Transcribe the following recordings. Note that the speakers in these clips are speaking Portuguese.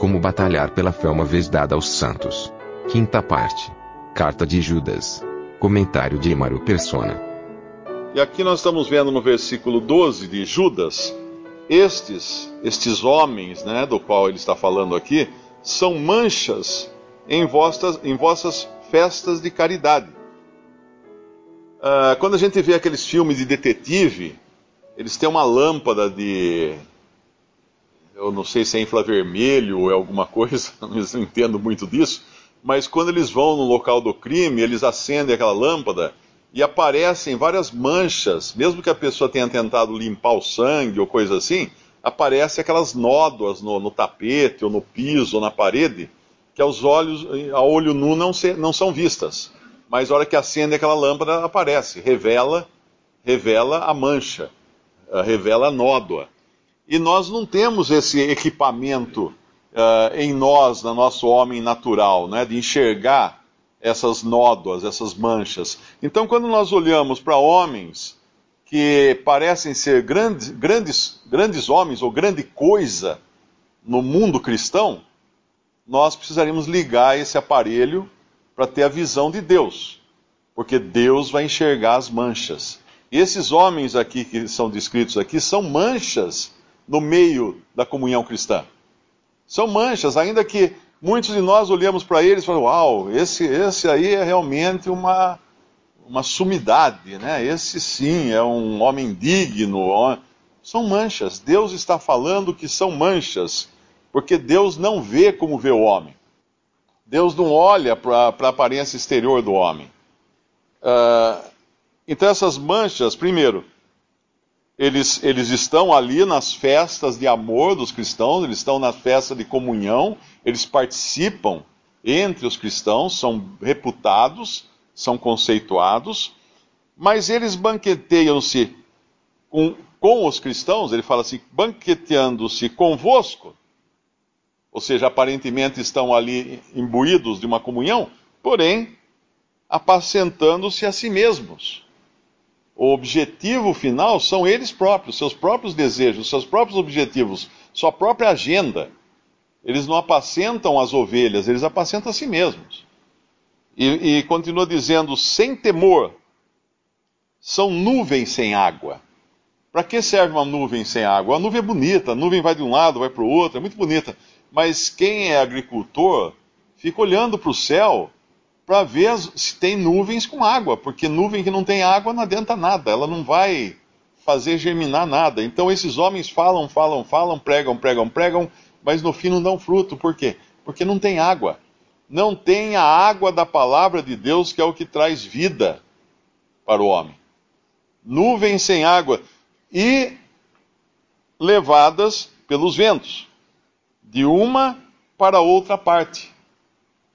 Como batalhar pela fé uma vez dada aos santos. Quinta parte. Carta de Judas. Comentário de Emaro Persona. E aqui nós estamos vendo no versículo 12 de Judas, estes, estes homens, né, do qual ele está falando aqui, são manchas em vossas, em vossas festas de caridade. Ah, quando a gente vê aqueles filmes de detetive, eles têm uma lâmpada de. Eu não sei se é infravermelho ou é alguma coisa, não entendo muito disso, mas quando eles vão no local do crime, eles acendem aquela lâmpada e aparecem várias manchas, mesmo que a pessoa tenha tentado limpar o sangue ou coisa assim, aparecem aquelas nódoas no, no tapete ou no piso ou na parede que aos olhos, a olho nu não, se, não são vistas, mas a hora que acende aquela lâmpada aparece, revela, revela a mancha, uh, revela a nódoa. E nós não temos esse equipamento uh, em nós, no nosso homem natural, né, de enxergar essas nódoas, essas manchas. Então, quando nós olhamos para homens que parecem ser grandes, grandes, grandes homens ou grande coisa no mundo cristão, nós precisaríamos ligar esse aparelho para ter a visão de Deus, porque Deus vai enxergar as manchas. E esses homens aqui que são descritos aqui são manchas no meio da comunhão cristã. São manchas, ainda que muitos de nós olhamos para eles e falamos: Uau, esse, esse aí é realmente uma, uma sumidade, né? Esse sim é um homem digno. São manchas. Deus está falando que são manchas porque Deus não vê como vê o homem. Deus não olha para a aparência exterior do homem. Uh, então, essas manchas, primeiro, eles, eles estão ali nas festas de amor dos cristãos, eles estão na festa de comunhão, eles participam entre os cristãos, são reputados, são conceituados, mas eles banqueteiam-se com, com os cristãos, ele fala assim, banqueteando-se convosco, ou seja, aparentemente estão ali imbuídos de uma comunhão, porém apacentando-se a si mesmos. O objetivo final são eles próprios, seus próprios desejos, seus próprios objetivos, sua própria agenda. Eles não apacentam as ovelhas, eles apacentam a si mesmos. E, e continua dizendo: sem temor, são nuvens sem água. Para que serve uma nuvem sem água? A nuvem é bonita, a nuvem vai de um lado, vai para o outro, é muito bonita mas quem é agricultor fica olhando para o céu para ver se tem nuvens com água, porque nuvem que não tem água não adianta nada, ela não vai fazer germinar nada. Então esses homens falam, falam, falam, pregam, pregam, pregam, mas no fim não dão fruto. Por quê? Porque não tem água. Não tem a água da palavra de Deus, que é o que traz vida para o homem. Nuvens sem água e levadas pelos ventos de uma para outra parte.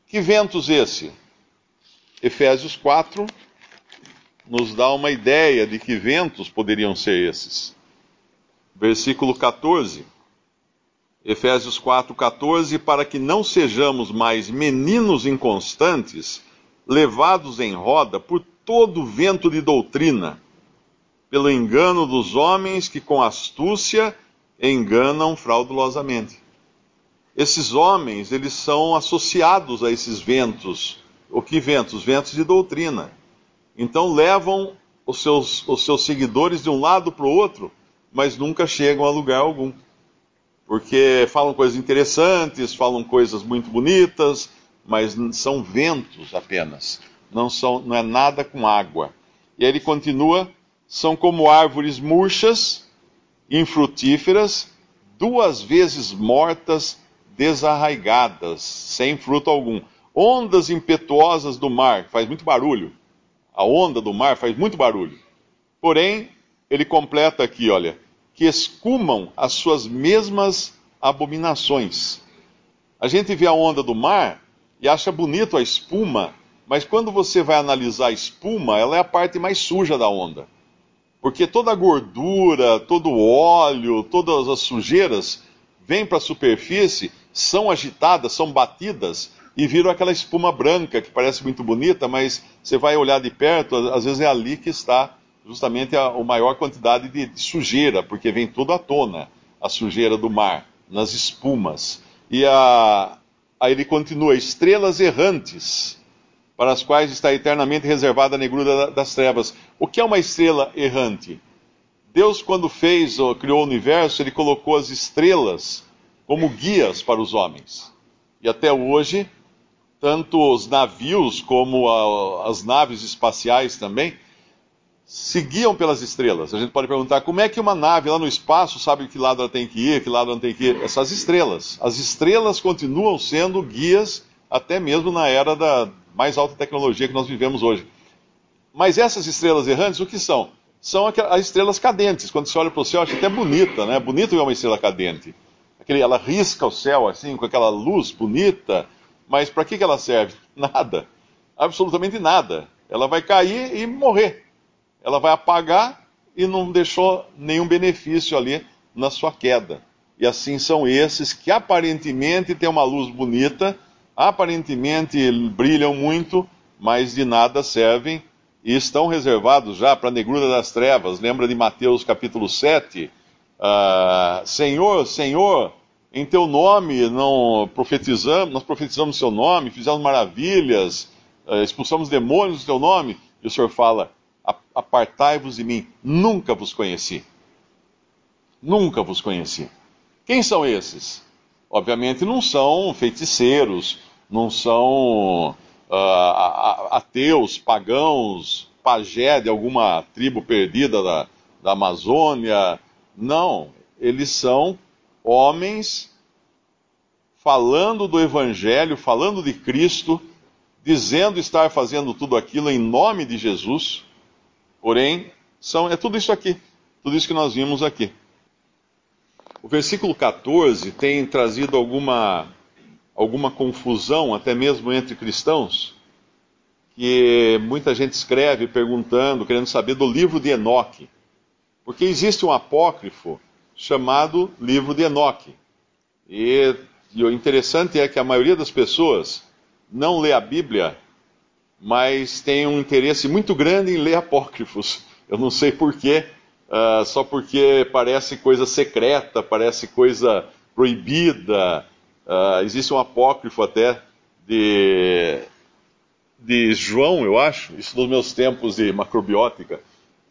Que ventos esse? Efésios 4 nos dá uma ideia de que ventos poderiam ser esses. Versículo 14. Efésios 4, 14, para que não sejamos mais meninos inconstantes, levados em roda por todo vento de doutrina, pelo engano dos homens que com astúcia enganam fraudulosamente esses homens, eles são associados a esses ventos. O que ventos? Ventos de doutrina. Então levam os seus, os seus seguidores de um lado para o outro, mas nunca chegam a lugar algum. Porque falam coisas interessantes, falam coisas muito bonitas, mas são ventos apenas. Não, são, não é nada com água. E aí ele continua: são como árvores murchas, infrutíferas, duas vezes mortas desarraigadas, sem fruto algum. Ondas impetuosas do mar, faz muito barulho. A onda do mar faz muito barulho. Porém, ele completa aqui, olha, que escumam as suas mesmas abominações. A gente vê a onda do mar e acha bonito a espuma, mas quando você vai analisar a espuma, ela é a parte mais suja da onda. Porque toda a gordura, todo o óleo, todas as sujeiras vêm para a superfície, são agitadas, são batidas e viram aquela espuma branca que parece muito bonita, mas você vai olhar de perto, às vezes é ali que está justamente a, a maior quantidade de, de sujeira, porque vem tudo à tona, a sujeira do mar, nas espumas. E a, aí ele continua: estrelas errantes, para as quais está eternamente reservada a negrura das trevas. O que é uma estrela errante? Deus, quando fez ou criou o universo, ele colocou as estrelas como guias para os homens. E até hoje, tanto os navios como a, as naves espaciais também seguiam pelas estrelas. A gente pode perguntar como é que uma nave lá no espaço sabe que lado ela tem que ir, que lado ela tem que ir. Essas estrelas. As estrelas continuam sendo guias até mesmo na era da mais alta tecnologia que nós vivemos hoje. Mas essas estrelas errantes, o que são? São as estrelas cadentes. Quando você olha para o céu, acha até bonita, né? Bonito ver uma estrela cadente. Aquele, ela risca o céu assim, com aquela luz bonita. Mas para que, que ela serve? Nada. Absolutamente nada. Ela vai cair e morrer ela vai apagar e não deixou nenhum benefício ali na sua queda. E assim são esses que aparentemente têm uma luz bonita, aparentemente brilham muito, mas de nada servem e estão reservados já para a negrura das trevas. Lembra de Mateus capítulo 7? Uh, ah, Senhor, Senhor, em teu nome não profetizamos, nós profetizamos seu nome, fizemos maravilhas, uh, expulsamos demônios no teu nome. E o Senhor fala: apartai-vos de mim, nunca vos conheci. Nunca vos conheci. Quem são esses? Obviamente não são feiticeiros, não são uh, ateus, pagãos, pajé de alguma tribo perdida da, da Amazônia. Não, eles são homens falando do Evangelho, falando de Cristo, dizendo estar fazendo tudo aquilo em nome de Jesus, Porém, são, é tudo isso aqui, tudo isso que nós vimos aqui. O versículo 14 tem trazido alguma, alguma confusão, até mesmo entre cristãos, que muita gente escreve perguntando, querendo saber do livro de Enoque. Porque existe um apócrifo chamado livro de Enoque. E, e o interessante é que a maioria das pessoas não lê a Bíblia mas tem um interesse muito grande em ler apócrifos. Eu não sei porquê, uh, só porque parece coisa secreta, parece coisa proibida. Uh, existe um apócrifo até de, de João, eu acho, isso nos meus tempos de macrobiótica,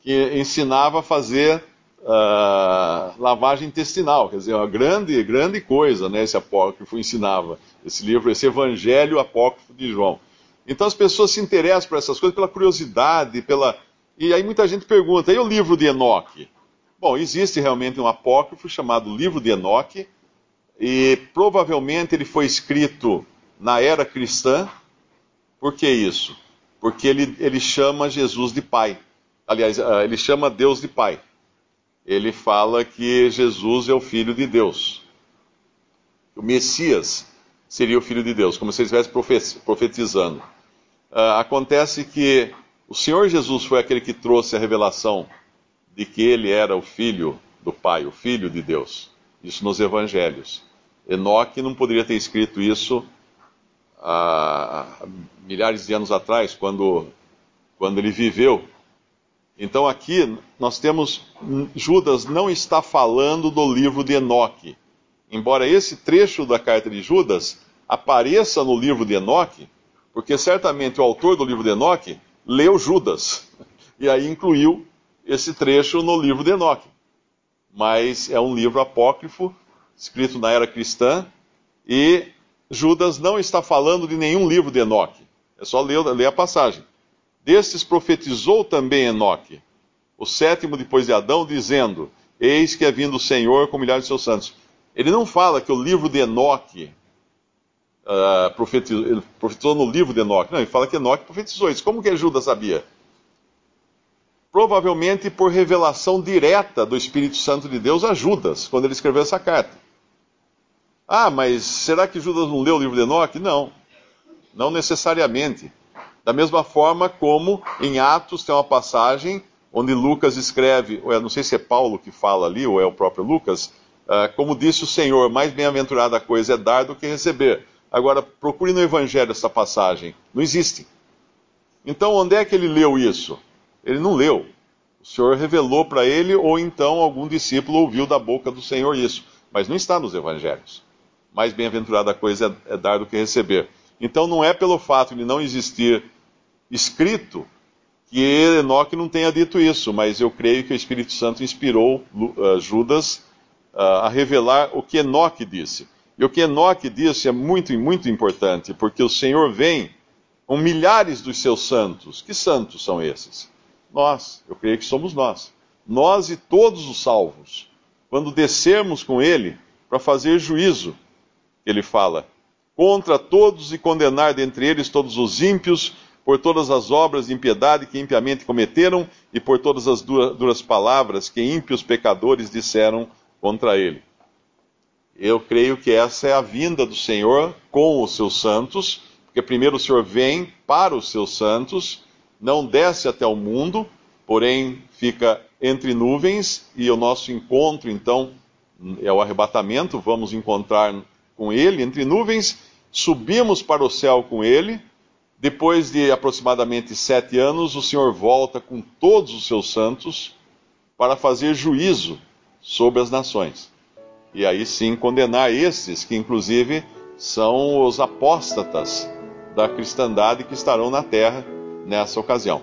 que ensinava a fazer uh, lavagem intestinal, quer dizer, uma grande, grande coisa, né, esse apócrifo ensinava, esse livro, esse evangelho apócrifo de João. Então as pessoas se interessam por essas coisas pela curiosidade, pela. E aí muita gente pergunta: e o livro de Enoque? Bom, existe realmente um apócrifo chamado Livro de Enoque, e provavelmente ele foi escrito na era cristã. Por que isso? Porque ele, ele chama Jesus de Pai. Aliás, ah, ele chama Deus de Pai. Ele fala que Jesus é o Filho de Deus. O Messias seria o Filho de Deus, como se ele estivesse profetizando. Uh, acontece que o Senhor Jesus foi aquele que trouxe a revelação de que ele era o Filho do Pai, o Filho de Deus. Isso nos Evangelhos. Enoque não poderia ter escrito isso há milhares de anos atrás, quando, quando ele viveu. Então aqui nós temos Judas não está falando do livro de Enoque. Embora esse trecho da carta de Judas apareça no livro de Enoque, porque certamente o autor do livro de Enoque leu Judas, e aí incluiu esse trecho no livro de Enoque. Mas é um livro apócrifo, escrito na era cristã, e Judas não está falando de nenhum livro de Enoque. É só ler, ler a passagem. Destes profetizou também Enoque, o sétimo depois de Adão, dizendo: Eis que é vindo o Senhor com milhares de seus santos. Ele não fala que o livro de Enoque uh, profetizou, ele profetizou no livro de Enoque. Não, ele fala que Enoque profetizou isso. Como que Judas sabia? provavelmente por revelação direta do Espírito Santo de Deus a Judas, quando ele escreveu essa carta. Ah, mas será que Judas não leu o livro de Enoque? Não, não necessariamente. Da mesma forma como em Atos tem uma passagem onde Lucas escreve, ou não sei se é Paulo que fala ali, ou é o próprio Lucas, uh, como disse o Senhor, mais bem-aventurada coisa é dar do que receber. Agora, procure no Evangelho essa passagem. Não existe. Então, onde é que ele leu isso? Ele não leu. O Senhor revelou para ele, ou então algum discípulo ouviu da boca do Senhor isso. Mas não está nos Evangelhos. Mais bem-aventurada coisa é, é dar do que receber. Então, não é pelo fato de não existir escrito que Enoque não tenha dito isso, mas eu creio que o Espírito Santo inspirou uh, Judas uh, a revelar o que Enoque disse. E o que Enoque disse é muito, muito importante, porque o Senhor vem com milhares dos seus santos. Que santos são esses? Nós, eu creio que somos nós. Nós e todos os salvos. Quando descermos com Ele para fazer juízo, ele fala, contra todos e condenar dentre eles todos os ímpios por todas as obras de impiedade que impiamente cometeram e por todas as duras palavras que ímpios pecadores disseram contra ele. Eu creio que essa é a vinda do Senhor com os seus santos, porque primeiro o Senhor vem para os seus santos, não desce até o mundo, porém fica entre nuvens, e o nosso encontro, então, é o arrebatamento, vamos encontrar com ele entre nuvens, subimos para o céu com ele depois de aproximadamente sete anos, o Senhor volta com todos os seus santos para fazer juízo sobre as nações. E aí sim condenar esses que, inclusive, são os apóstatas da cristandade que estarão na terra nessa ocasião.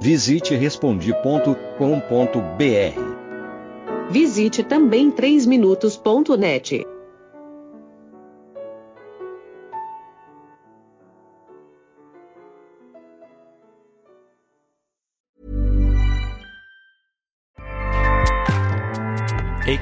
Visite respondi.com.br. Visite também 3minutos.net.